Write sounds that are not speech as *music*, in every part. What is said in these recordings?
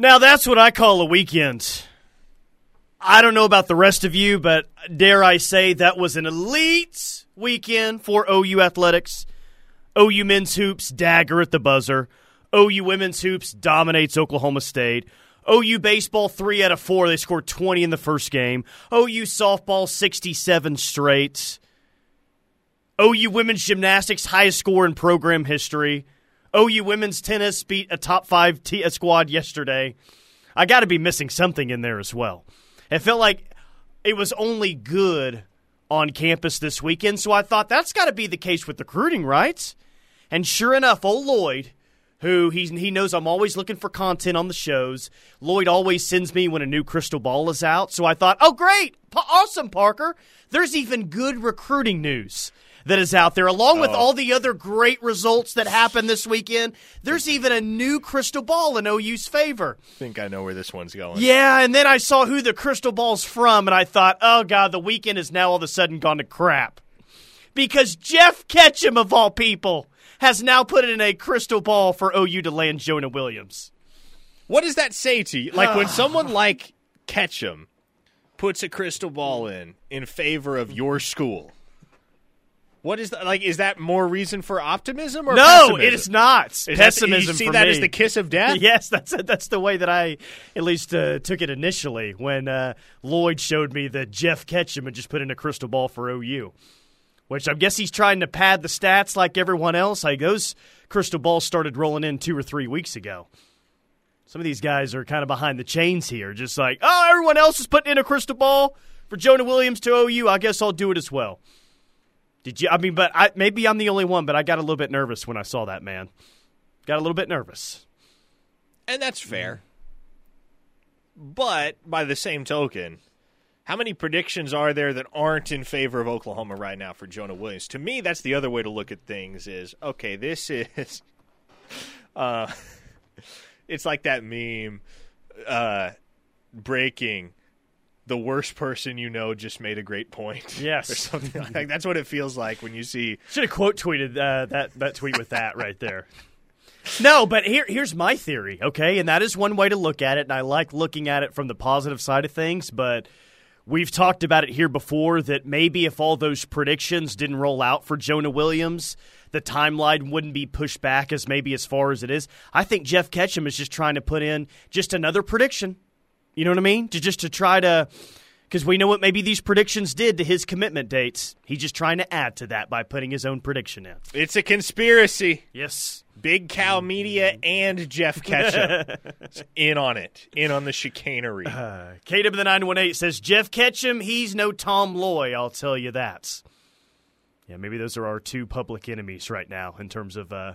Now that's what I call a weekend. I don't know about the rest of you, but dare I say that was an elite weekend for OU athletics. OU men's hoops dagger at the buzzer. OU women's hoops dominates Oklahoma State. OU baseball three out of four. They scored twenty in the first game. OU softball sixty-seven straight. OU women's gymnastics highest score in program history. OU women's tennis beat a top five t- squad yesterday. I got to be missing something in there as well. It felt like it was only good on campus this weekend, so I thought that's got to be the case with recruiting, right? And sure enough, old Lloyd, who he's, he knows I'm always looking for content on the shows. Lloyd always sends me when a new crystal ball is out, so I thought, oh great, awesome, Parker. There's even good recruiting news that is out there, along with oh. all the other great results that happened this weekend. There's even a new crystal ball in OU's favor. I think I know where this one's going. Yeah, and then I saw who the crystal ball's from, and I thought, oh, God, the weekend has now all of a sudden gone to crap. Because Jeff Ketchum, of all people, has now put in a crystal ball for OU to land Jonah Williams. What does that say to you? Like when *sighs* someone like Ketchum puts a crystal ball in in favor of your school what is that like? Is that more reason for optimism or no? Pessimism? It is not is pessimism. That, you see that me. as the kiss of death? *laughs* Yes, that's that's the way that I at least uh, took it initially when uh, Lloyd showed me that Jeff Ketchum had just put in a crystal ball for OU, which I guess he's trying to pad the stats like everyone else. I those crystal balls started rolling in two or three weeks ago. Some of these guys are kind of behind the chains here, just like oh, everyone else is putting in a crystal ball for Jonah Williams to OU. I guess I'll do it as well. Did you? I mean, but I, maybe I'm the only one, but I got a little bit nervous when I saw that man. Got a little bit nervous, and that's fair. But by the same token, how many predictions are there that aren't in favor of Oklahoma right now for Jonah Williams? To me, that's the other way to look at things. Is okay. This is, *laughs* uh, *laughs* it's like that meme, uh, breaking the worst person you know just made a great point. *laughs* Yes, or something like that's what it feels like when you see. Should have quote tweeted uh, that that tweet with that right there. *laughs* No, but here here's my theory, okay, and that is one way to look at it, and I like looking at it from the positive side of things, but. We've talked about it here before that maybe if all those predictions didn't roll out for Jonah Williams, the timeline wouldn't be pushed back as maybe as far as it is. I think Jeff Ketchum is just trying to put in just another prediction you know what I mean? To just to try to because we know what maybe these predictions did to his commitment dates. He's just trying to add to that by putting his own prediction in. It's a conspiracy. Yes. Big Cal Media and Jeff Ketchum *laughs* in on it, in on the chicanery. Uh, KW the 918 says Jeff Ketchum, he's no Tom Loy, I'll tell you that. Yeah, maybe those are our two public enemies right now in terms of uh,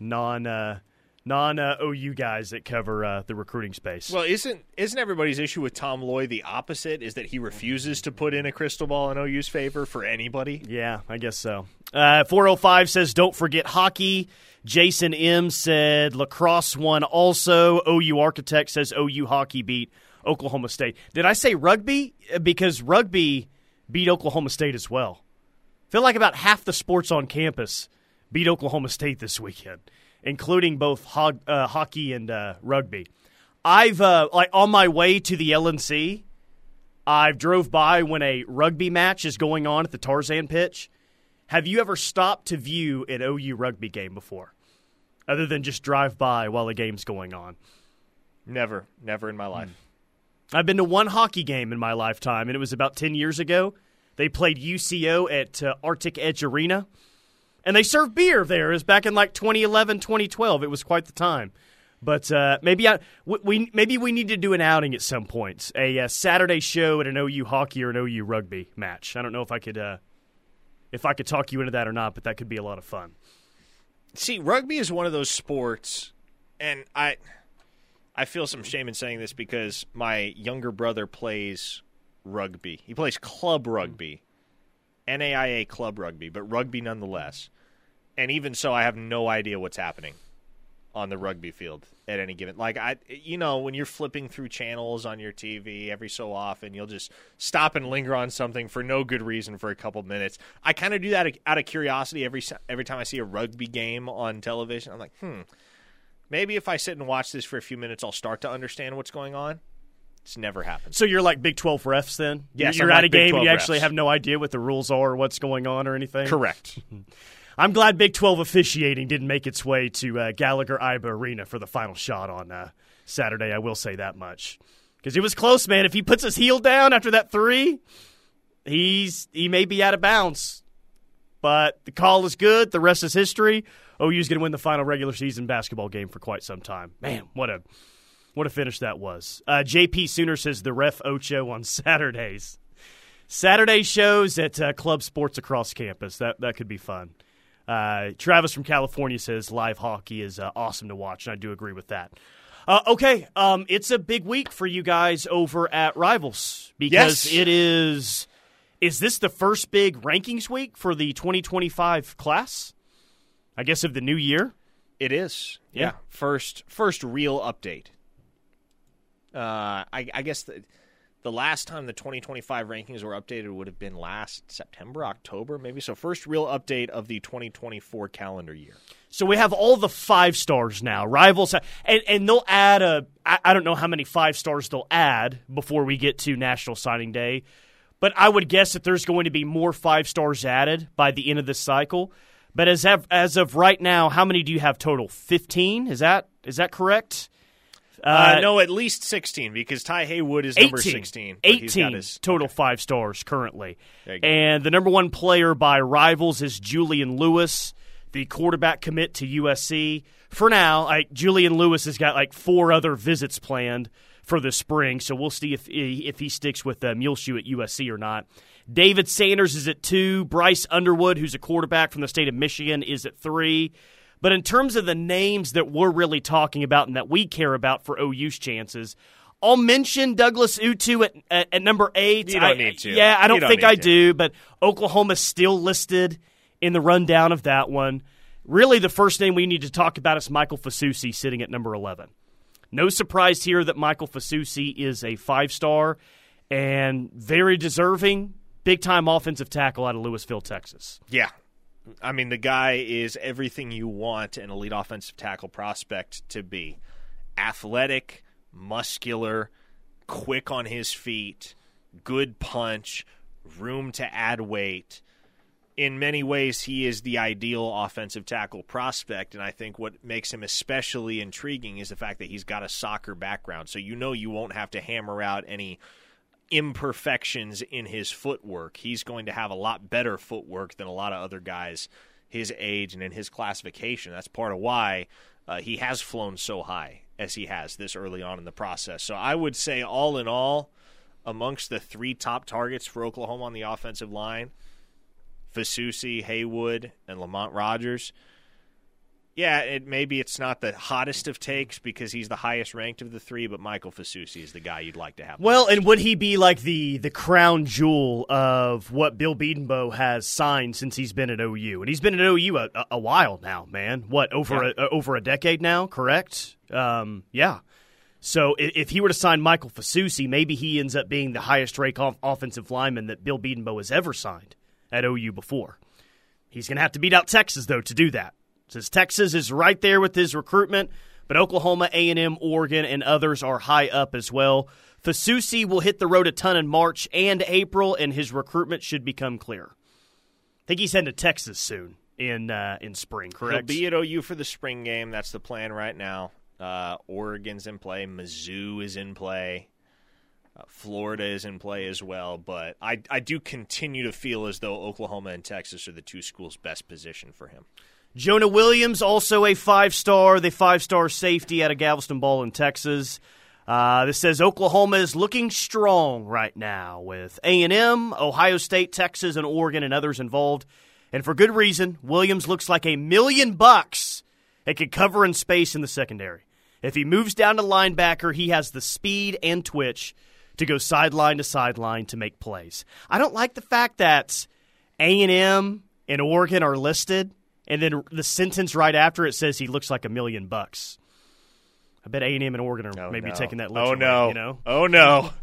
non. Uh, non uh, OU guys that cover uh, the recruiting space. Well, isn't isn't everybody's issue with Tom Loy the opposite? Is that he refuses to put in a crystal ball in OU's favor for anybody? Yeah, I guess so. Uh, 405 says, don't forget hockey. Jason M said lacrosse won also. OU Architect says OU hockey beat Oklahoma State. Did I say rugby? Uh, because rugby beat Oklahoma State as well. feel like about half the sports on campus beat Oklahoma State this weekend including both ho- uh, hockey and uh, rugby. I've uh, like on my way to the LNC. I've drove by when a rugby match is going on at the Tarzan pitch. Have you ever stopped to view an OU rugby game before, other than just drive by while the game's going on? Never, never in my life. Hmm. I've been to one hockey game in my lifetime, and it was about ten years ago. They played UCO at uh, Arctic Edge Arena and they served beer there. It was back in like 2011, 2012. It was quite the time. But uh, maybe I, we maybe we need to do an outing at some point, a, a, uh, Saturday show at an OU hockey or an OU rugby match. I don't know if I could uh, if I could talk you into that or not, but that could be a lot of fun. See, rugby is one of those sports, and I I feel some shame in saying this because my younger brother plays rugby. He plays club rugby, NAIA club rugby, but rugby nonetheless and even so, I have no idea what's happening on the rugby field at any given. Like I, you know, when you're flipping through channels on your TV every so often, you'll just stop and linger on something for no good reason for a couple minutes. I kind of do that out of curiosity every every time I see a rugby game on television. I'm like, hmm. Maybe if I sit and watch this for a few minutes, I'll start to understand what's going on. It's never happened. So you're like Big 12 refs then? Yes, You're I'm at like a Big game and 12 you actually have no idea what the rules are or what's going on or anything? Correct. I'm glad Big 12 officiating didn't make its way to uh, Gallagher Iba Arena for the final shot on uh, Saturday. I will say that much. Because it was close, man. If he puts his heel down after that three, he's he may be out of bounds. But the call is good. The rest is history. OU's going to win the final regular season basketball game for quite some time. Man, what a what a finish that was. Uh, JP Sooner says the ref Ocho on *laughs* Saturdays. Saturday shows at uh, club sports across campus. That that could be fun. Uh, Travis from California says live hockey is uh, awesome to watch, and I do agree with that. Uh, okay, um, it's a big week for you guys over at Rivals because Yes. it is. Is this the first big rankings week for the 2025 class? I guess of the new year. It is. Yeah. First first real update. Uh, I, I guess the, the last time the 2025 rankings were updated would have been last September, October, maybe. So first real update of the 2024 calendar year. So we have all the five stars now. Rivals, and and they'll add a. I, don't know how many five stars they'll add before we get to National Signing Day, but I would guess that there's going to be more five stars added by the end of this cycle. But as of, as of right now, how many do you have total? Fifteen? Is that is that correct? Uh, no, at least 16 because Ty Haywood is number 18. 16. he's got 18 his- total five stars currently. There you go. And the number one player by rivals is Julian Lewis, the quarterback commit to USC. For now, like Julian Lewis has got like four other visits planned for the spring, so we'll see if if he sticks with uh, Muleshoe at USC or not. David Sanders is at two. Bryce Underwood, who's a quarterback from the state of Michigan, is at three. But in terms of the names that we're really talking about and that we care about for OU's chances, I'll mention Douglas Utu at, at, at number eight. You don't I- need to. Yeah, I don't, don't think I to. do, but Oklahoma's still listed in the rundown of that one. Really, the first name we need to talk about is Michael Fasusi sitting at number 11. No surprise here that Michael Fasusi is a five star and very deserving, big time offensive tackle out of Lewisville, Texas. Yeah. I mean, the guy is everything you want an elite offensive tackle prospect to be athletic, muscular, quick on his feet, good punch, room to add weight. In many ways, he is the ideal offensive tackle prospect, and I think what makes him especially intriguing is the fact that he's got a soccer background. So you know you won't have to hammer out any imperfections in his footwork. He's going to have a lot better footwork than a lot of other guys his age and in his classification. That's part of why uh, he has flown so high as he has this early on in the process. So I would say, all in all, amongst the three top targets for Oklahoma on the offensive line, Fasusi, Haywood, and Lamont Rogers. Yeah, it maybe it's not the hottest of takes because he's the highest ranked of the three, but Michael Fasusi is the guy you'd like to have. Well, and would he be like the the crown jewel of what Bill Bedenbaugh has signed since he's been at OU? And he's been at OU a, a, while now, man. What over Yeah. a, over a decade now? Correct? Um, yeah. So if, if he were to sign Michael Fasusi, maybe he ends up being the highest ranked off- offensive lineman that Bill Bedenbaugh has ever signed at OU before. He's going to have to beat out Texas though to do that. Since Texas is right there with his recruitment, but Oklahoma, A&M, Oregon, and others are high up as well. Fasusi will hit the road a ton in March and April, and his recruitment should become clear. I think he's heading to Texas soon in uh, in spring. Correct. He'll be at OU for the spring game. That's the plan right now. Uh, Oregon's in play. Mizzou is in play. Uh, Florida is in play as well. But I, I do continue to feel as though Oklahoma and Texas are the two schools best positioned for him. Jonah Williams, also a five star, the five star safety out of Galveston Ball in Texas. Uh, this says Oklahoma is looking strong right now with A and M, Ohio State, Texas, and Oregon, and others involved, and for good reason. Williams looks like a million bucks. It could cover in space in the secondary. If he moves down to linebacker, he has the speed and twitch to go sideline to sideline to make plays. I don't like the fact that A and M and Oregon are listed, and then the sentence right after it says he looks like a million bucks. I bet A and M and Oregon are Oh, maybe no. taking that. Oh no! you know, Oh no! *laughs*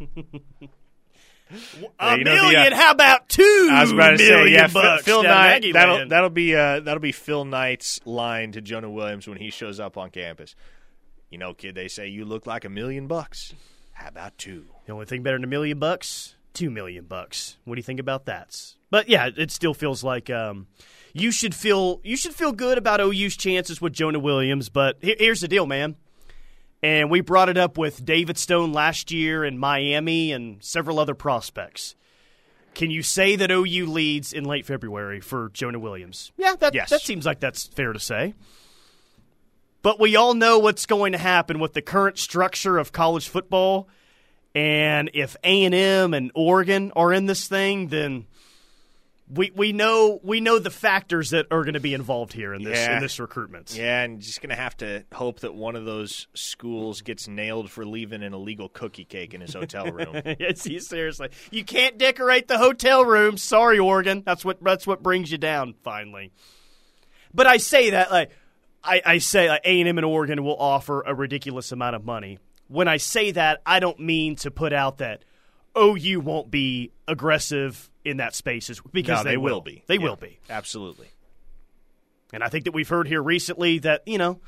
a you know the, million. uh, how about two? I was about to say, yeah, bucks Phil Knight. That'll land. that'll be uh, that'll be Phil Knight's line to Jonah Williams when he shows up on campus. You know, kid, they say you look like a million bucks. How about two? The only thing better than a million bucks, two million bucks. What do you think about that? But yeah, it still feels like um, you should feel you should feel good about OU's chances with Jonah Williams. But here's the deal, man. And we brought it up with David Stone last year in Miami and several other prospects. Can you say that OU leads in late February for Jonah Williams? Yeah, that, yes. that seems like that's fair to say. But we all know what's going to happen with the current structure of college football. And if A&M and Oregon are in this thing, then we we know we know the factors that are going to be involved here in this Yeah. in this recruitment. Yeah, and just gonna have to hope that one of those schools gets nailed for leaving an illegal cookie cake in his hotel room. *laughs* Yes, you- seriously. You can't decorate the hotel room. Sorry, Oregon. That's what that's what brings you down finally. But I say that like I, I say like A and M and Oregon will offer a ridiculous amount of money. When I say that, I don't mean to put out that OU won't be aggressive in that space because No, they, they will be. They Yeah. will be. Absolutely. And I think that we've heard here recently that you know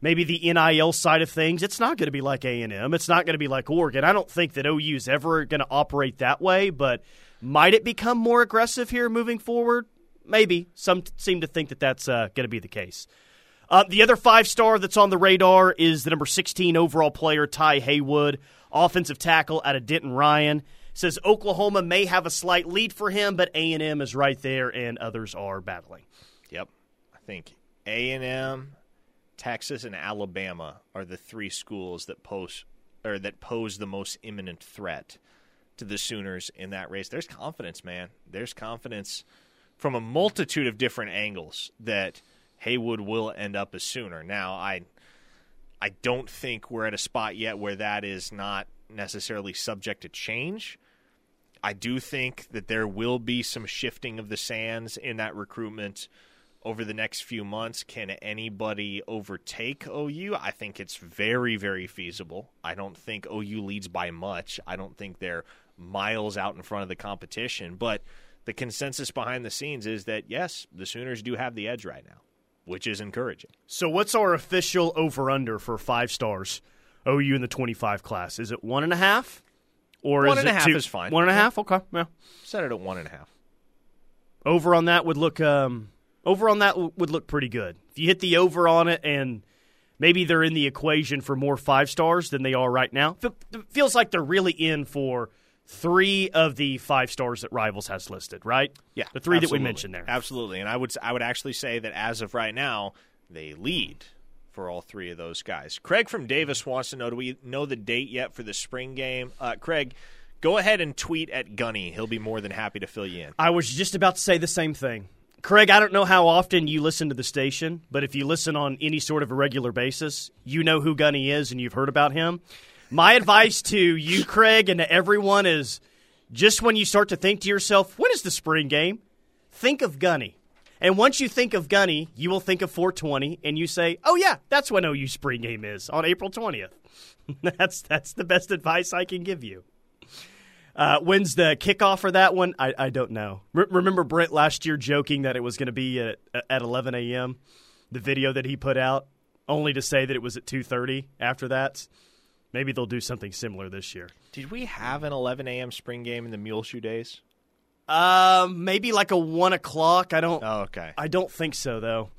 maybe the NIL side of things, it's not going to be like A and M. It's not going to be like Oregon. I don't think that OU is ever going to operate that way. But might it become more aggressive here moving forward? Maybe. Some t- seem to think that that's uh, going to be the case. Uh, the other five star that's on the radar is the number 16 overall player, Ty Haywood, offensive tackle out of Denton Ryan. Says Oklahoma may have a slight lead for him, but A&M is right there and others are battling. Yep. I think A and M, Texas, and Alabama are the three schools that pose or that pose the most imminent threat to the Sooners in that race. There's confidence, man. There's confidence from a multitude of different angles that Haywood will end up a Sooner. Now, I I don't think we're at a spot yet where that is not necessarily subject to change. I do think that there will be some shifting of the sands in that recruitment over the next few months. Can anybody overtake OU? I think it's very, very feasible. I don't think OU leads by much. I don't think they're miles out in front of the competition. But the consensus behind the scenes is that, yes, the Sooners do have the edge right now, which is encouraging. So, what's our official over under for five stars OU in the 25 class? Is it one and a half? Or One is and a half two? is fine. One and a half? Okay. Yeah. Set it at one and a half. Over on that would look um, over on that w- would look pretty good. If you hit the over on it and maybe they're in the equation for more five stars than they are right now. It feels like they're really in for three of the five stars that Rivals has listed, right? Yeah, The three that we mentioned there. Absolutely, and I would I would actually say that as of right now, they lead for all three of those guys. Craig from Davis wants to know: Do we know the date yet for the spring game? Uh, Craig, go ahead and tweet at Gunny. He'll be more than happy to fill you in. I was just about to say the same thing. Craig, I don't know how often you listen to the station, but if you listen on any sort of a regular basis, you know who Gunny is and you've heard about him. My advice to you, Craig, and to everyone is just when you start to think to yourself, when is the spring game? Think of Gunny. And once you think of Gunny, you will think of 420 and you say, oh, yeah, that's when OU spring game is on April 20th. *laughs* that's, that's the best advice I can give you. Uh, when's the kickoff for that one? I, I don't know. Re- remember Brent last year joking that it was going to be at, at 11 a.m. The video that he put out, only to say that it was at 2:30 after that. Maybe they'll do something similar this year. Did we have an 11 a.m. spring game in the Mule Shoe days? Um, maybe like a one o'clock. I don't. Oh, okay. I don't think so though.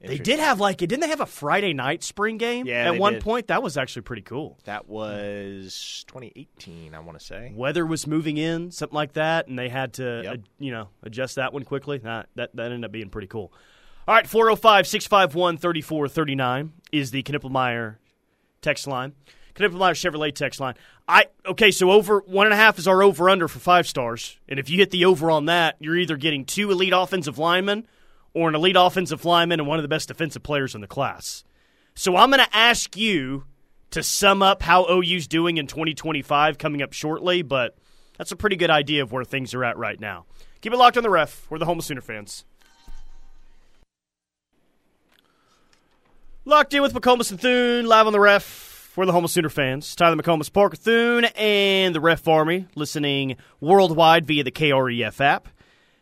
They did have like, it. didn't they have a Friday night spring game Yeah, at they one did. point? That was actually pretty cool. That was 2018, I want to say. weather was moving in, something like that, and they had to, Yep. uh, you know, adjust that one quickly. That, that that ended up being pretty cool. All right, 405 651 3439 is the Knippelmeyer text line. Knippelmeyer Chevrolet text line. I Okay, so over one and a half is our over under for five stars. And if you hit the over on that, you're either getting two elite offensive linemen or an elite offensive lineman and one of the best defensive players in the class. So I'm going to ask you to sum up how OU's doing in 2025 coming up shortly, but that's a pretty good idea of where things are at right now. Keep it locked on the ref. We're the home of Sooner fans. Locked in with McComas and Thune, live on the ref. We're the home of Sooner fans. Tyler McComas, Parker Thune, and the Ref Army listening worldwide via the KREF app.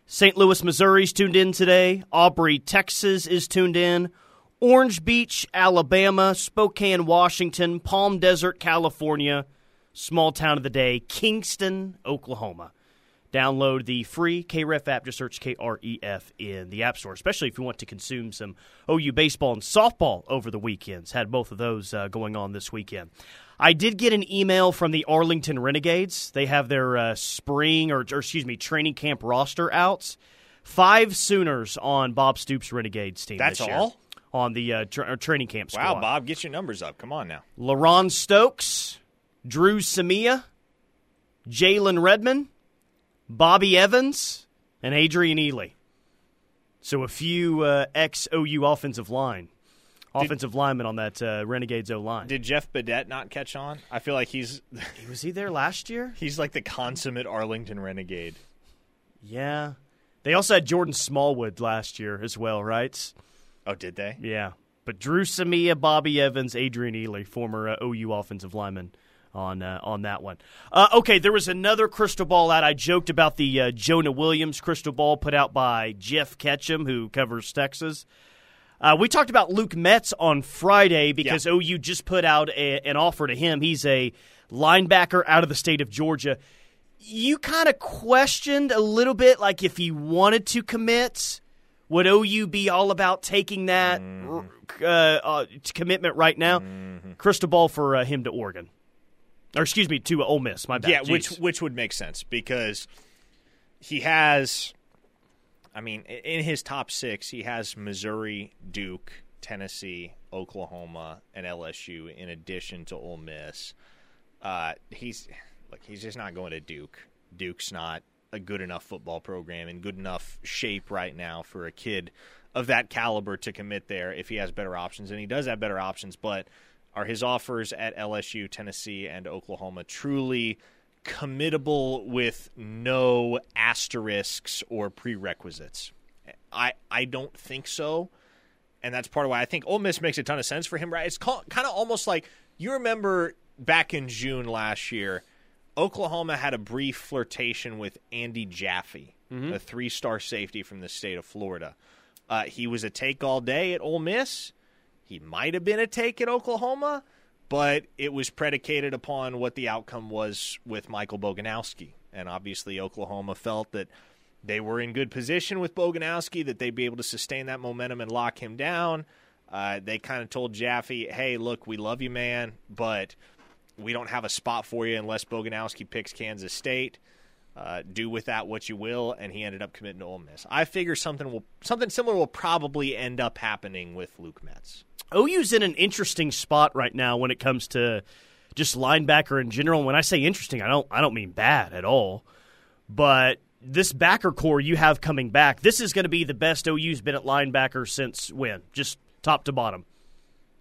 St. Louis, Missouri's tuned in today. Aubrey, Texas is tuned in. Orange Beach, Alabama, Spokane, Washington, Palm Desert, California, small town of the day, Kingston, Oklahoma. Download the free KREF app. Just search KREF in the App Store, especially if you want to consume some OU baseball and softball over the weekends. Had both of those uh, going on this weekend. I did get an email from the Arlington Renegades. They have their uh, spring or, or, excuse me, training camp roster outs. Five Sooners on Bob Stoops' Renegades team. That's all? on the uh, tra- training camp squad. Wow, Bob, get your numbers up. Come on now. LaRon Stokes, Drew Samia, Jalen Redmond, Bobby Evans, and Adrian Ely. So a few uh, ex OU offensive line, offensive linemen on that uh, Renegades O line. Did Jeff Badet not catch on? I feel like he's *laughs* Was he there last year? he's like the consummate Arlington Renegade. Yeah. They also had Jordan Smallwood last year as well, right? Oh, did they? Yeah. But Drew Samia, Bobby Evans, Adrian Ely, former uh, OU offensive lineman on uh, on that one. Uh, okay, there was another crystal ball out. I joked about the uh, Jonah Williams crystal ball put out by Jeff Ketchum, who covers Texas. Uh, we talked about Luke Metz on Friday because Yeah. OU just put out a, an offer to him. He's a linebacker out of the state of Georgia. You kind of questioned a little bit, like if he wanted to commit, would OU be all about taking that uh, uh, commitment right now? Crystal ball for uh, him to Oregon, or excuse me, to Ole Miss. My bad. Yeah, which Jeez. which would make sense because he has. I mean, in his top six, he has Missouri, Duke, Tennessee, Oklahoma, and LSU. In addition to Ole Miss, uh, he's look. He's just not going to Duke. Duke's not a good enough football program in good enough shape right now for a kid of that caliber to commit there. If he has better options, and he does have better options, but are his offers at LSU, Tennessee, and Oklahoma truly committable with no asterisks or prerequisites? I I don't think so, and that's part of why I think Ole Miss makes a ton of sense for him. Right? It's kind of almost like you remember back in June last year, Oklahoma had a brief flirtation with Andy Jaffe, a three-star safety from the state of Florida. Uh, he was a take all day at Ole Miss. He might have been a take at Oklahoma, but it was predicated upon what the outcome was with Michael Boganowski. And obviously, Oklahoma felt that they were in good position with Boganowski, that they'd be able to sustain that momentum and lock him down. Uh, they kind of told Jaffe, hey, look, we love you, man, but we don't have a spot for you unless Boganowski picks Kansas State. Uh, do with that what you will, and he ended up committing to Ole Miss. I figure something will something similar will probably end up happening with Luke Metz. OU's in an interesting spot right now when it comes to just linebacker in general. When I say interesting, I don't I don't mean bad at all. But this backer core you have coming back, this is going to be the best OU's been at linebacker since when? Just top to bottom.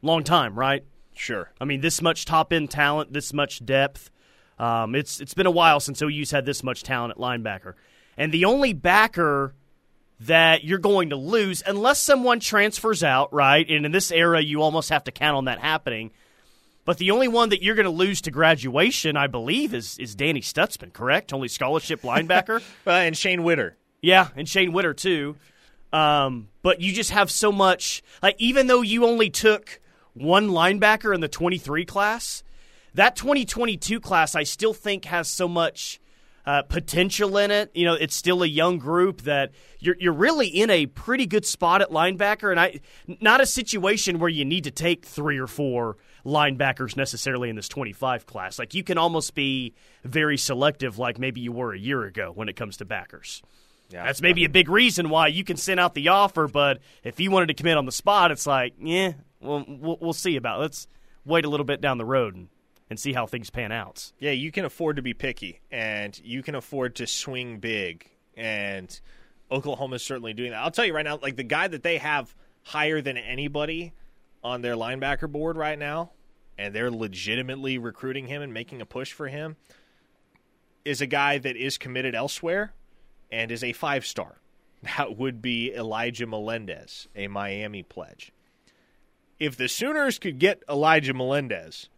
Long time, right? Sure. I mean, this much top end talent, this much depth. Um, it's it's been a while since OU's had this much talent at linebacker, and the only backer that you're going to lose unless someone transfers out, right? And in this era, you almost have to count on that happening. But the only one that you're going to lose to graduation, I believe, is is Danny Stutsman, correct? Only scholarship linebacker. *laughs* Uh, and Shane Witter. Yeah, and Shane Witter too. Um, but you just have so much. Like even though you only took one linebacker in the 23 class, that 2022 class I still think has so much uh, potential in it. You know, it's still a young group that you're you're really in a pretty good spot at linebacker, and I not a situation where you need to take three or four linebackers necessarily in this 25 class. Like you can almost be very selective, like maybe you were a year ago when it comes to backers. Yeah, That's maybe a big reason why you can send out the offer, but if you wanted to commit on the spot, it's like, yeah, well, we'll, we'll see about it. Let's wait a little bit down the road and, and see how things pan out. Yeah, you can afford to be picky, and you can afford to swing big, and Oklahoma's certainly doing that. I'll tell you right now, like the guy that they have higher than anybody on their linebacker board right now, and they're legitimately recruiting him and making a push for him, is a guy that is committed elsewhere and is a five star. *laughs* That would be Elijah Melendez, a Miami pledge. If the Sooners could get Elijah Melendez,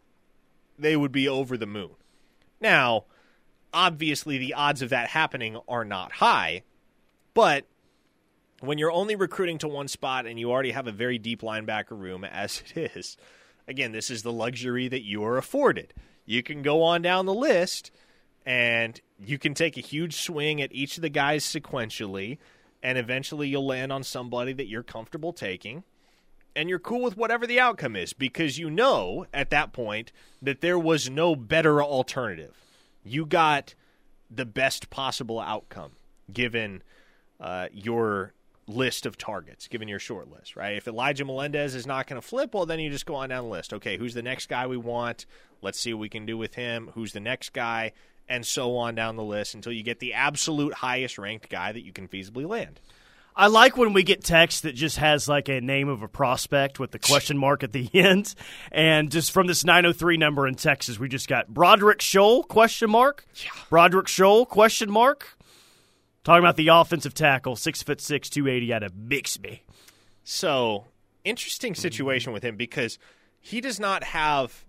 they would be over the moon. Now, obviously, the odds of that happening are not high, but when you're only recruiting to one spot and you already have a very deep linebacker room as it is, again, this is the luxury that you are afforded. You can go on down the list and you can take a huge swing at each of the guys sequentially, and eventually you'll land on somebody that you're comfortable taking. And you're cool with whatever the outcome is because you know at that point that there was no better alternative. You got the best possible outcome given uh, your list of targets, given your short list, right? If Elijah Melendez is not going to flip, well, then you just go on down the list. Okay, who's the next guy we want? Let's see what we can do with him. Who's the next guy? And so on down the list until you get the absolute highest ranked guy that you can feasibly land. I like when we get text that just has like a name of a prospect with the question mark at the *laughs* end. And just from this 903 number in Texas, we just got Broderick Scholl question mark. Yeah. Broderick Scholl question mark. Talking about the offensive tackle, six foot six, two eighty out of Bixby. So interesting situation with him because he does not have.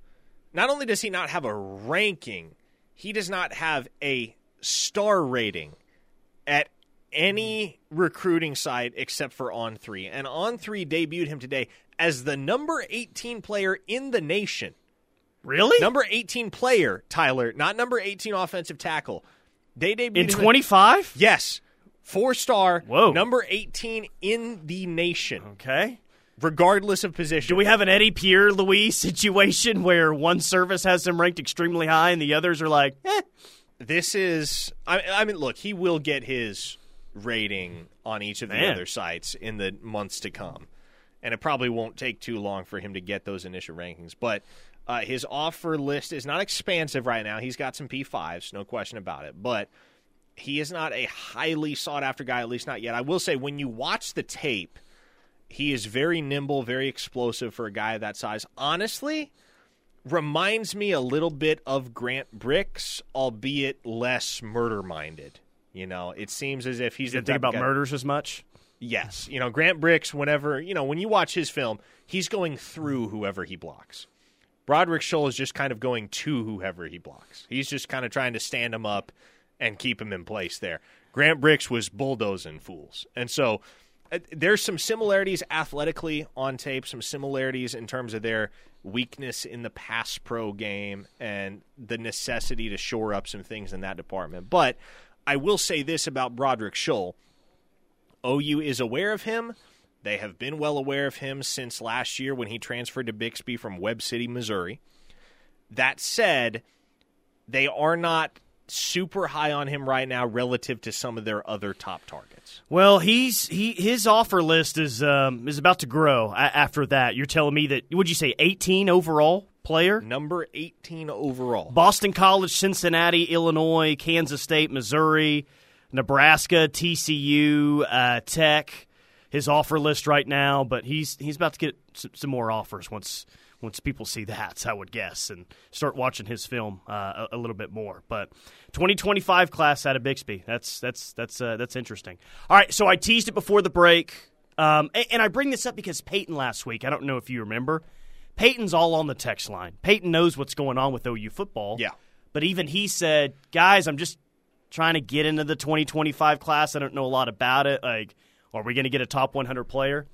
Not only does he not have a ranking, he does not have a star rating at any recruiting site except for On Three. And On Three debuted him today as the number 18 player in the nation. Really? Number 18 player, Tyler, not number 18 offensive tackle. They debuted in him- twenty five? Yes. Four star, Whoa. number 18 in the nation, Okay. regardless of position. Do we have an Eddie Pierre Louis *laughs* situation where one service has him ranked extremely high and the others are like, eh? this is I, I mean look he will get his rating on each of the Man. other sites in the months to come. And it probably won't take too long for him to get those initial rankings. But uh, his offer list is not expansive right now. He's got some p5s no question about it. But he is not a highly sought after guy at least not yet. I will say when you watch the tape he is very nimble very explosive for a guy of that size. Honestly reminds me a little bit of Grant Bricks, albeit less murder minded. You know, it seems as if he's You think about guy- murders as much? Yes, you know, Grant Bricks. Whenever you know, when you watch his film, he's going through whoever he blocks. Broderick Scholl is just kind of going to whoever he blocks. He's just kind of trying to stand him up and keep him in place there. Grant Bricks was bulldozing fools, and so uh, there's some similarities athletically on tape, some similarities in terms of their weakness in the pass pro game and the necessity to shore up some things in that department. But I will say this about Broderick Scholl. OU is aware of him. They have been well aware of him since last year when he transferred to Bixby from Webb City, Missouri. That said, they are not super high on him right now relative to some of their other top targets. Well, he's he his offer list is um, is about to grow after that. You're telling me that would you say 18 overall player? Number 18 overall. Boston College, Cincinnati, Illinois, Kansas State, Missouri, Nebraska, TCU, uh, Tech. His offer list right now, but he's he's about to get some, more offers once once people see that. I would guess and start watching his film uh, a, a little bit more. But 2025 class out of Bixby. That's that's that's uh, that's interesting. All right, so I teased it before the break, um, and, and I bring this up because Peyton last week. I don't know if you remember. Peyton's all on the text line. Peyton knows what's going on with OU football. Yeah. But even he said, guys, I'm just trying to get into the 2025 class. I don't know a lot about it. Like, are we going to get a top 100 player?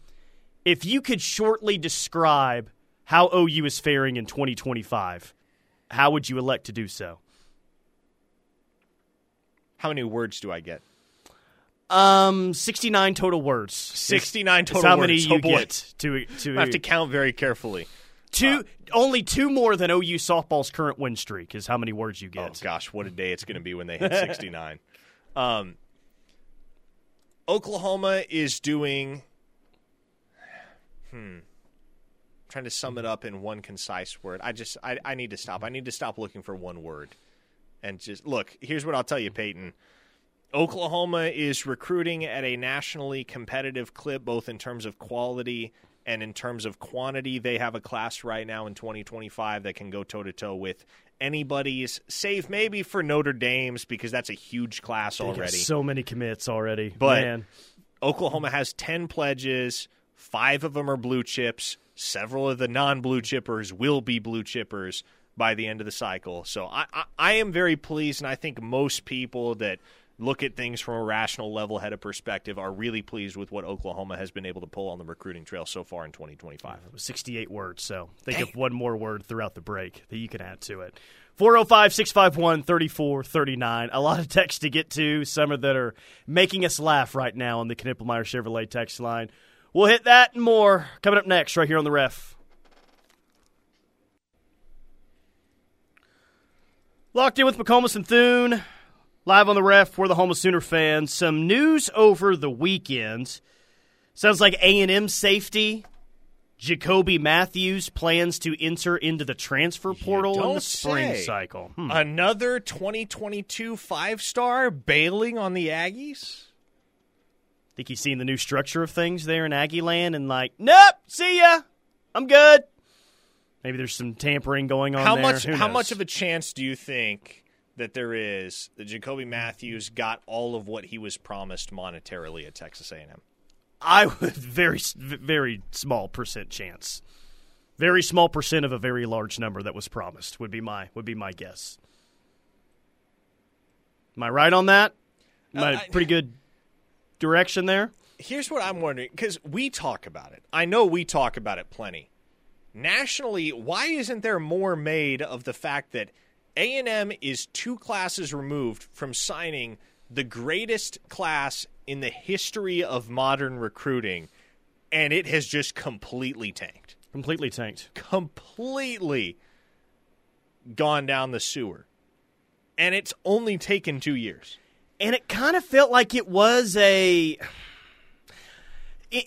If you could shortly describe how OU is faring in 2025, how would you elect to do so? How many words do I get? Um, 69 total words. 69 It's total how words. many you oh get to to I have to count very carefully. Two only two more than OU softball's current win streak is how many words you get. Oh gosh, what a day it's going to be when they hit 69. *laughs* um, Oklahoma is doing. Hmm. Trying to sum it up in one concise word. I just I, I need to stop. I need to stop looking for one word, and just look. Here's what I'll tell you, Peyton. Oklahoma is recruiting at a nationally competitive clip, both in terms of quality and in terms of quantity. They have a class right now in 2025 that can go toe to toe with anybody's, save maybe for Notre Dame's, because that's a huge class They already. So many commits already. But- Man. Oklahoma has 10 pledges, five of them are blue chips. Several of the non blue chippers will be blue chippers by the end of the cycle. So I, I, I am very pleased, and I think most people that look at things from a rational, level headed perspective, are really pleased with what Oklahoma has been able to pull on the recruiting trail so far in 2025. It was 68 words, so think of one more word throughout the break that you can add to it. 405 651 3439. A lot of text to get to, some of that are making us laugh right now on the Knippelmeyer Chevrolet text line. We'll hit that and more coming up next, right here on the ref. Locked in with McComas and Thune. Live on the ref for the home of Sooner fans. Some news over the weekend. Sounds like A&M safety Jacoby Mathews plans to enter into the transfer portal in the spring say. cycle. Hmm. Another 2022 five star bailing on the Aggies? Think he's seen the new structure of things there in Aggie Land and like, nope, see ya. I'm good. Maybe there's some tampering going on How there. much how much of a chance do you think that there is that Jacoby Mathews got all of what he was promised monetarily at Texas A&M? I *laughs* would very very small percent chance. Very small percent of a very large number that was promised would be my would be my guess. Am I right on that? Am Uh, I- pretty good direction there? Here's what I'm wondering because we talk about it. I know we talk about it plenty. Nationally, why isn't there more made of the fact that A&M is two classes removed from signing the greatest class in the history of modern recruiting and it has just completely tanked. Completely tanked. Completely gone down the sewer. And it's only taken 2 years. and it kind of felt like it was a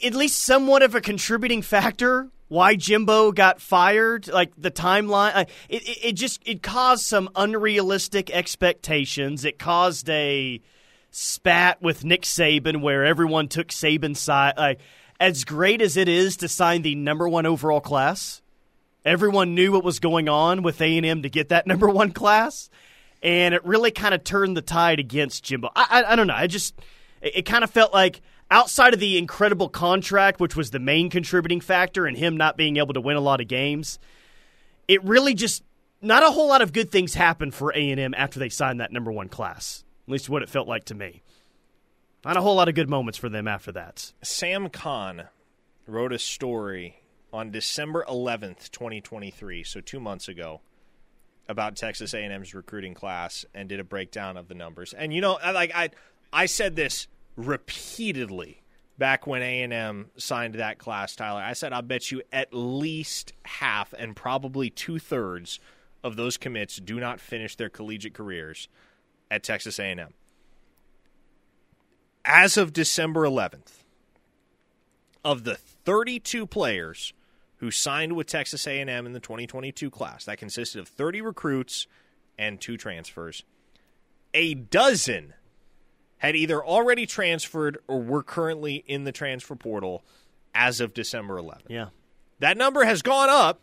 at least somewhat of a contributing factor why Jimbo got fired like the timeline uh, it, it, it just it caused some unrealistic expectations it caused a spat with Nick Saban where everyone took Saban's side like as great as it is to sign the number 1 overall class everyone knew what was going on with A&M to get that *laughs* number 1 class and it really kind of turned the tide against Jimbo. I, I, I don't know. I just it, it kind of felt like outside of the incredible contract, which was the main contributing factor, and him not being able to win a lot of games, it really just not a whole lot of good things happened for A and M after they signed that number one class. At least what it felt like to me. Not a whole lot of good moments for them after that. Sam Khan wrote a story on December 11th, 2023, so 2 months ago, about Texas A&M's recruiting class and did a breakdown of the numbers. And you know, like I I said this repeatedly back when A&M signed that class, Tyler. I said I bet you at least half and probably two-thirds of those commits do not finish their collegiate careers at Texas A&M. As of December 11th, of the 32 players who signed with Texas A&M in the 2022 class, that consisted of 30 recruits and two transfers. A dozen had either already transferred or were currently in the transfer portal as of December 11th. Yeah. That number has gone up.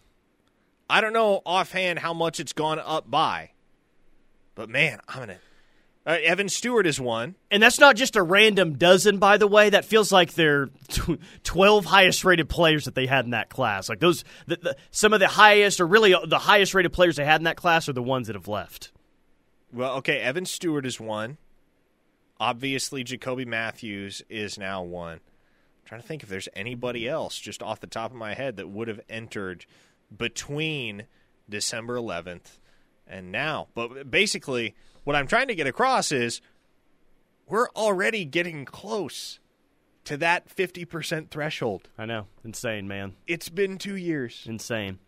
I don't know offhand how much it's gone up by. But man, I'm going to uh, Evan Stewart is one. And that's not just a random dozen, by the way. That feels like they're twelve highest rated players that they had in that class. Like those, the, the, some of the highest, or really the highest rated players they had in that class, are the ones that have left. Well, okay, Evan Stewart is one. Obviously, Jacoby Mathews is now one. I'm trying to think if there's anybody else just off the top of my head that would have entered between December 11th and now. But basically, what I'm trying to get across is we're already getting close to that 50% threshold. I know, insane, man, It's been two years. insane.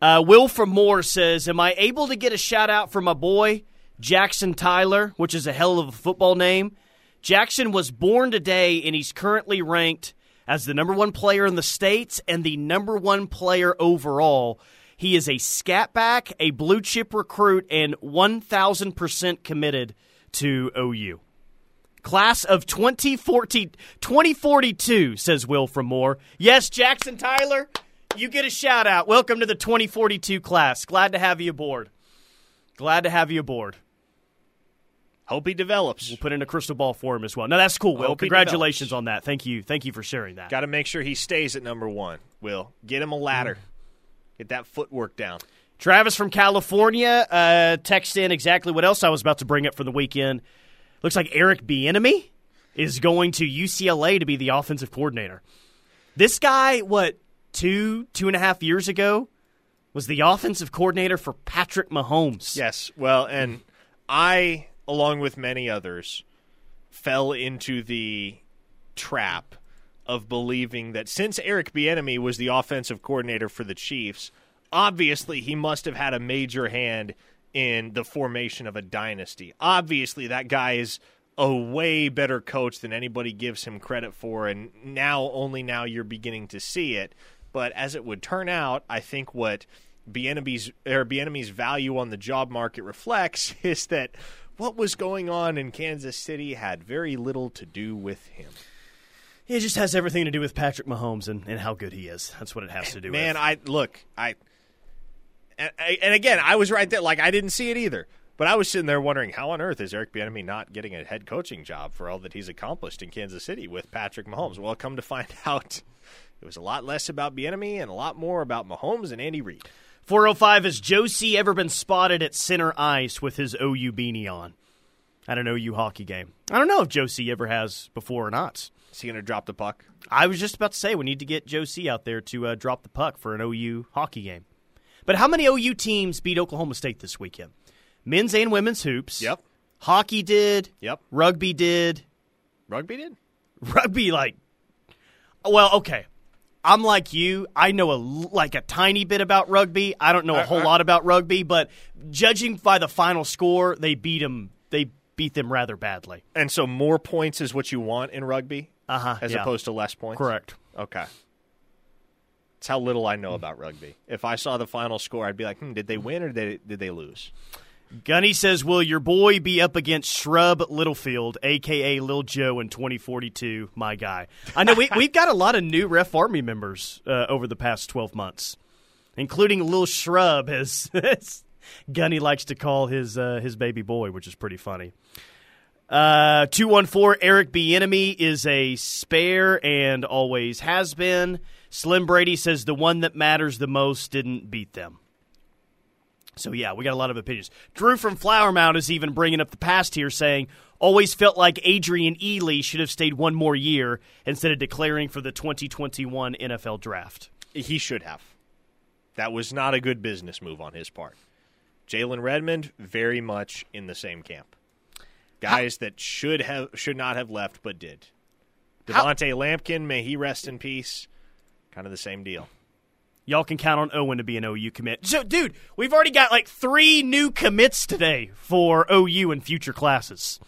Uh, Will from Moore says, "Am I able to get a shout out for my boy Jackson Tyler, which is a hell of a football name? Jackson was born today, and he's currently ranked as the number one player in the states and the number one player overall." He is a scat back, a blue chip recruit, and 1,000% committed to OU. Class of 2040, 2042, says Will from Moore. Yes, Jackson Tyler, you get a shout out. Welcome to the 2042 class. Glad to have you aboard. Glad to have you aboard. Hope he develops. We'll put in a crystal ball for him as well. No, that's cool, Will. Hope Congratulations on that. Thank you. Thank you for sharing that. Got to make sure he stays at number one. Will get him a ladder. Get that footwork down. Travis from California uh, texted in exactly what else I was about to bring up for the weekend. Looks like Eric Bieniemy is going to UCLA to be the offensive coordinator. This guy, what two two and a half years ago, was the offensive coordinator for Patrick Mahomes. Yes. Well, and I, along with many others, fell into the trap of believing that since Eric Bieniemy was the offensive coordinator for the Chiefs, obviously he must have had a major hand in the formation of a dynasty. Obviously, that guy is a way better coach than anybody gives him credit for, and now only now you're beginning to see it. But as it would turn out, I think what Bieniemy's or Bieniemy's value on the job market reflects *laughs* is that what was going on in Kansas City had very little to do with him. It just has everything to do with Patrick Mahomes and, and how good he is. That's what it has to do Man, with. Man, I look, I and, and again, I was right there. Like I didn't see it either, but I was sitting there wondering how on earth is Eric Bieniemy not getting a head coaching job for all that he's accomplished in Kansas City with Patrick Mahomes? Well, come to find *laughs* out, it was a lot less about Bieniemy and a lot more about Mahomes and Andy Reid. 405 Has Josie ever been spotted at center ice with his OU beanie on? At an OU hockey game. I don't know if Josie ever has before or not. Is he going to drop the puck? I was just about to say we need to get Josie out there to uh, drop the puck for an OU hockey game. But how many OU teams beat Oklahoma State this weekend? Men's and women's hoops. Yep. Hockey did. Yep. Rugby did. Rugby did. Rugby, like, well, okay. I'm like you. I know a like a tiny bit about rugby. I don't know a whole lot about rugby, but judging by the final score, they beat them. They beat them rather badly. And so more points is what you want in rugby, Uh-huh, as yeah. opposed to less points. Correct. Okay. It's how little I know about rugby. If I saw the final score, I'd be like, hmm, did they win or did they, did they lose? Gunny says, "Will your boy be up against Shrub Littlefield, aka Lil Joe, in 2042? My guy. I know we *laughs* we've got a lot of new Ref Army members uh, over the past 12 months, including Lil Shrub, as, *laughs* as Gunny likes to call his uh, his baby boy, which is pretty funny." Uh, 214 Eric B. Enemy is a spare and always has been. Slim Brady says the one that matters the most didn't beat them. So yeah, we got a lot of opinions. Drew from Flower Mound is even bringing up the past here, saying always felt like Adrian Ealy should have stayed one more year instead of declaring for the 2021 NFL Draft. He should have. That was not a good business move on his part. Jalen Redmond, very much in the same camp. Guys that should have should not have left but did. How- Devontae Lampkin, may he rest in peace. Kind of the same deal. Y'all can count on Owen to be an OU commit. So, dude, we've already got like three new commits today for OU in future classes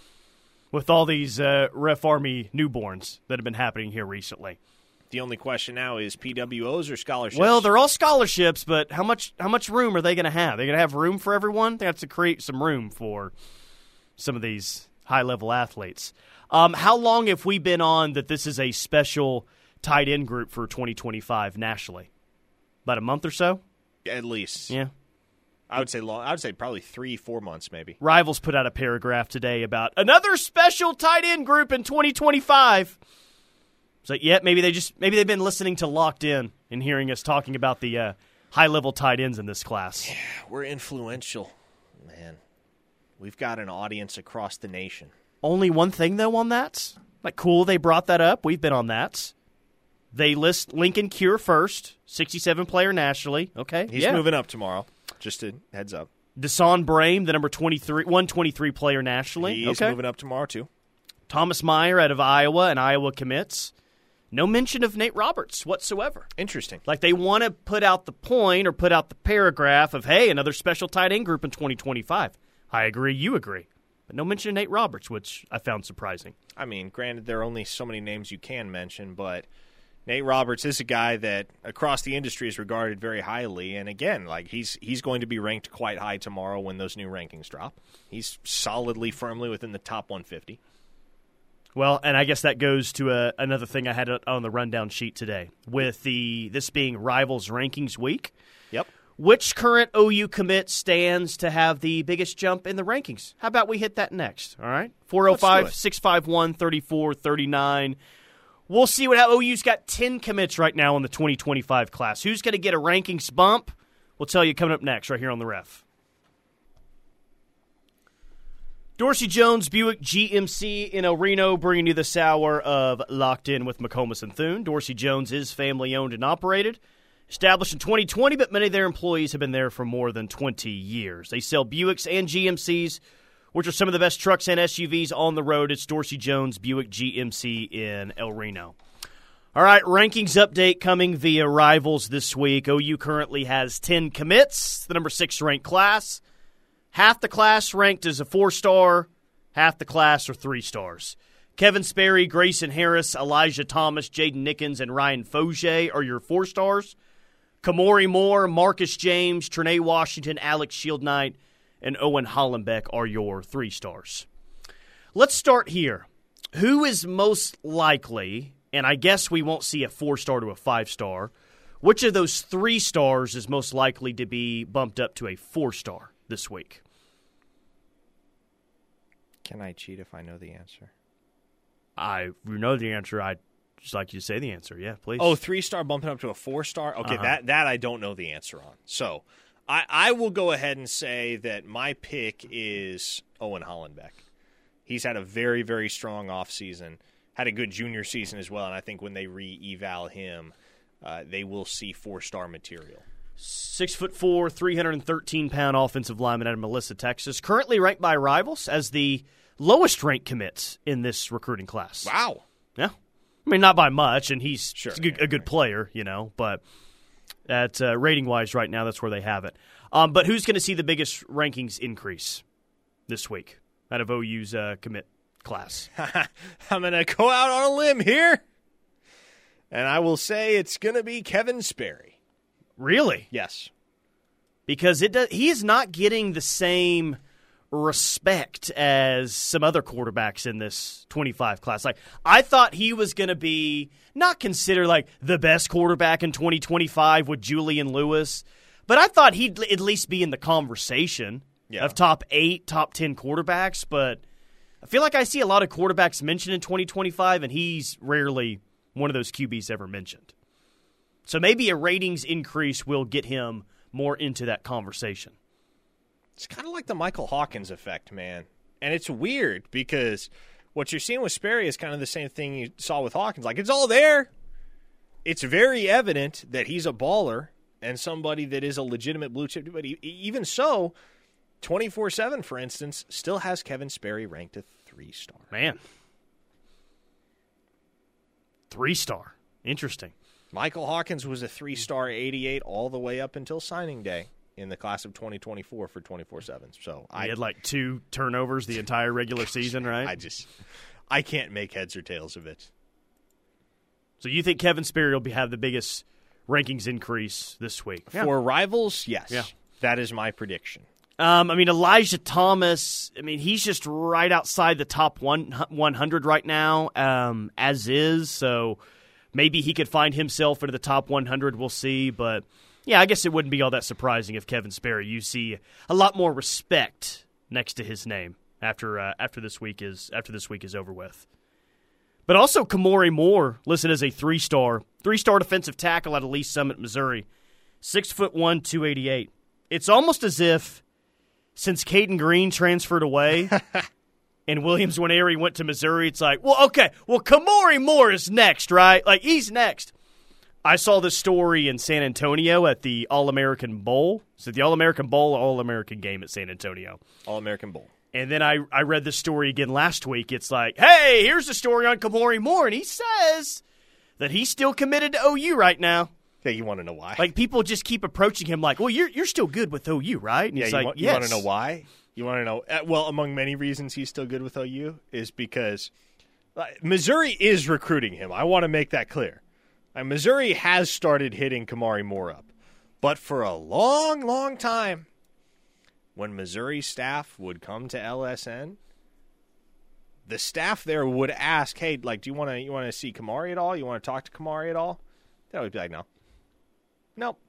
with all these uh, Ref Army newborns that have been happening here recently. The only question now is PWOs or scholarships. Well, they're all scholarships, but how much how much room are they going to have? They're going to have room for everyone. They have to create some room for some of these high level athletes. Um, how long have we been on that? This is a special tight end group for 2025 nationally. About a month or so. at least. Yeah. I would say long. I would say probably three, four months, maybe. Rivals put out a paragraph today about another special tight end group in 2025. So yeah, maybe they just maybe they've been listening to Locked In and hearing us talking about the uh, high level tight ends in this class. We're influential, man. We've got an audience across the nation. Only one thing though on that. Like cool, they brought that up. We've been on that. They list Lincoln Cure first, 67 player nationally. Okay, He's yeah. moving up tomorrow. Just a heads up. Desan Brame, the number 23, 123 player nationally. He's okay. moving up tomorrow too. Thomas Meyer out of Iowa and Iowa commits. No mention of Nate Roberts whatsoever. Interesting. Like they want to put out the point or put out the paragraph of, hey, another special tight end group in 2025. I agree, you agree. But no mention of Nate Roberts, which I found surprising. I mean, granted, there are only so many names you can mention, but Nate Roberts is a guy that across the industry is regarded very highly. And again, like he's he's going to be ranked quite high tomorrow when those new rankings drop. He's solidly, firmly within the top 150. Well, and I guess that goes to a, another thing I had on the rundown sheet today with the this being Rivals Rankings Week. Yep. Which current OU commit stands to have the biggest jump in the rankings? How about we hit that next? All right. 405 651 3439. We'll see what how OU's got 10 commits right now in the 2025 class. Who's going to get a rankings bump? We'll tell you coming up next, right here on the ref. Dorsey Jones Buick GMC in El Reno, bringing you this hour of Locked In with McComas and Thune. Dorsey Jones is family owned and operated. Established in 2020, but many of their employees have been there for more than 20 years. They sell Buicks and GMCs, which are some of the best trucks and SUVs on the road. It's Dorsey Jones Buick GMC in El Reno. All right, rankings update coming via Rivals this week. OU currently has 10 commits, the number six ranked class. Half the class ranked as a four star, half the class are three stars. Kevin Sperry, Grayson Harris, Elijah Thomas, Jaden Nickens, and Ryan Foge are your four stars. Kamori Moore, Marcus James, Trene Washington, Alex Shield Knight, and Owen Hollenbeck are your three stars. Let's start here. Who is most likely, and I guess we won't see a four star to a five star, which of those three stars is most likely to be bumped up to a four star this week? Can I cheat if I know the answer? I you know the answer. I'd just like you to say the answer. Yeah, please. Oh, three star bumping up to a four star. Okay, Uh-huh. that that I don't know the answer on. So I I will go ahead and say that my pick is Owen Hollenbeck. He's had a very very strong offseason. Had a good junior season as well, and I think when they re-eval him, uh, they will see four star material. Six foot four, 313 pound offensive lineman out of Melissa, Texas. Currently ranked by rivals as the lowest ranked commits in this recruiting class. Wow. Yeah. I mean, not by much, and he's, Sure, a, good, yeah, a good right. player, you know, but at uh, rating wise, right now, that's where they have it. Um, but who's going to see the biggest rankings increase this week out of OU's uh, commit class? *laughs* I'm going to go out on a limb here, and I will say it's going to be Kevin Sperry. really? Yes. because it does, he is not getting the same respect as some other quarterbacks in this 25 class. Like I thought he was going to be not considered like the best quarterback in 2025 with Julian Lewis, but I thought he'd at least be in the conversation Yeah. of top 8, top 10 quarterbacks, but I feel like I see a lot of quarterbacks mentioned in 2025 and he's rarely one of those QBs ever mentioned. So maybe a ratings increase will get him more into that conversation. It's kind of like the Michael Hawkins effect, man. And it's weird because what you're seeing with Sperry is kind of the same thing you saw with Hawkins. Like, it's all there. It's very evident that he's a baller and somebody that is a legitimate blue chip. But e- even so, 24 7, for instance, still has Kevin Sperry ranked a three star. Man. Three star. Interesting. Michael Hawkins was a three star 88 all the way up until signing day in the class of 2024 for 24 7. So He I, had like two turnovers the entire regular *laughs* season, right? I just, I can't make heads or tails of it. so you think Kevin Sperry will be, have the biggest rankings increase this week? For rivals, yes. Yeah. That is my prediction. Um, I mean, Elijah Thomas, I mean, he's just right outside the top one, 100 right now, um, as is. So maybe he could find himself into the top 100. We'll see. But yeah, I guess it wouldn't be all that surprising if Kevin Sperry, you see a lot more respect next to his name after uh, after this week is after this week is over with. But also Kamori Moore listed as a three star, three star defensive tackle out of Lee Summit, Missouri, six foot one, two eighty eight. It's almost as if since Caden Green transferred away *laughs* and Williams Nwaneri went to Missouri, it's like, well, okay, well, Kamori Moore is next, right? Like, he's next. I saw this story in San Antonio at the All American Bowl. So, the All American Bowl, All American game at San Antonio. All American Bowl. And then I, I read this story again last week. It's like, hey, here's the story on Kamori Moore. And he says that he's still committed to OU right now. Yeah, you want to know why? Like, people just keep approaching him like, well, you're, you're still good with OU, right? And yeah, he's you, like, want, yes. you want to know why? You want to know? Uh, well, among many reasons he's still good with OU is because uh, Missouri is recruiting him. I want to make that clear. Uh, Missouri has started hitting Kamari Moore up, but for a long, long time, when Missouri staff would come to LSN, the staff there would ask, "Hey, like, do you want to you want to see Kamari at all? You want to talk to Kamari at all?" They would be like, "No, nope."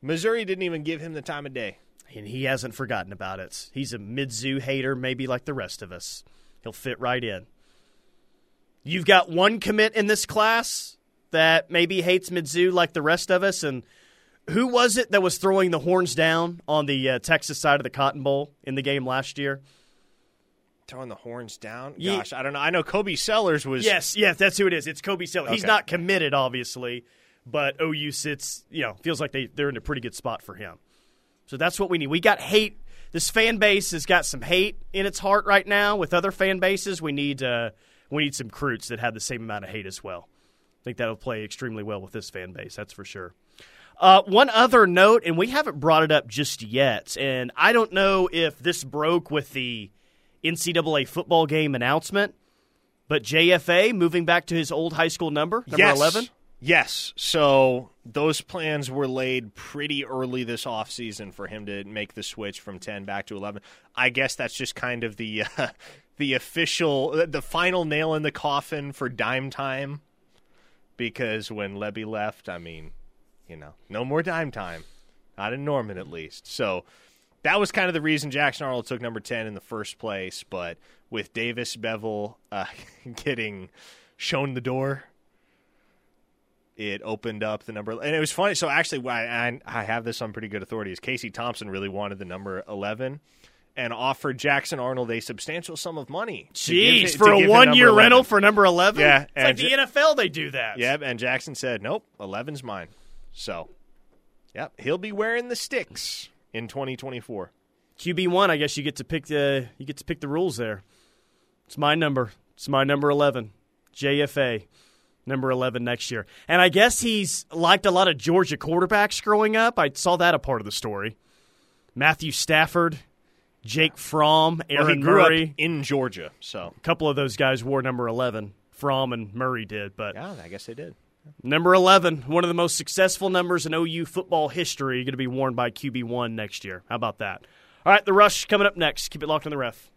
Missouri didn't even give him the time of day. and he hasn't forgotten about it. He's a Mizzou hater, maybe like the rest of us. He'll fit right in. You've got one commit in this class that maybe hates Mizzou like the rest of us, and Who was it that was throwing the horns down on the uh, Texas side of the Cotton Bowl in the game last year? Throwing the horns down. Gosh, I don't know. I know Kobe Sellers was. Yes, yes, that's who it is. It's Kobe Sellers. He's not committed, obviously, but OU sits, you know, feels like they, they're in a pretty good spot for him. So that's what we need. We got hate. This fan base has got some hate in its heart right now. With other fan bases, we need uh, we need some recruits that have the same amount of hate as well. I think that'll play extremely well with this fan base. That's for sure. Uh, one other note, and we haven't brought it up just yet, and I don't know if this broke with the NCAA football game announcement, but JFA moving back to his old high school number, number yes. 11. Yes. So those plans were laid pretty early this offseason for him to make the switch from 10 back to 11. I guess that's just kind of the *laughs* uh, the official the final nail in the coffin for dime time because when Levy left, I mean, you know, no more dime time. Not in Norman at least. So that was kind of the reason Jackson Arnold took number 10 in the first place, but with Davis Bevel uh, *laughs* getting shown the door it opened up the number and it was funny so actually I, I, have this on pretty good authority is casey thompson really wanted the number 11 and offered jackson arnold a substantial sum of money Jeez, for to a one year 11. rental for number 11? Yeah, It's like and the NFL, they do that. yep and jackson said nope 11's mine so yep he'll be wearing the sticks in 2024 QB1, I guess you get to pick the you get to pick the rules there. It's my number. It's my number 11. JFA. Number 11 next year. And I guess he's liked a lot of Georgia quarterbacks growing up. I saw that a part of the story. Matthew Stafford, Jake Fromm, well, Aaron grew Murray. up in georgia so a couple of those guys wore number 11. Fromm and Murray did, but yeah i guess they did number 11, one of the most successful numbers in OU football history, going to be worn by QB1 next year. How about that? All right, the rush coming up next. Keep it locked on the ref.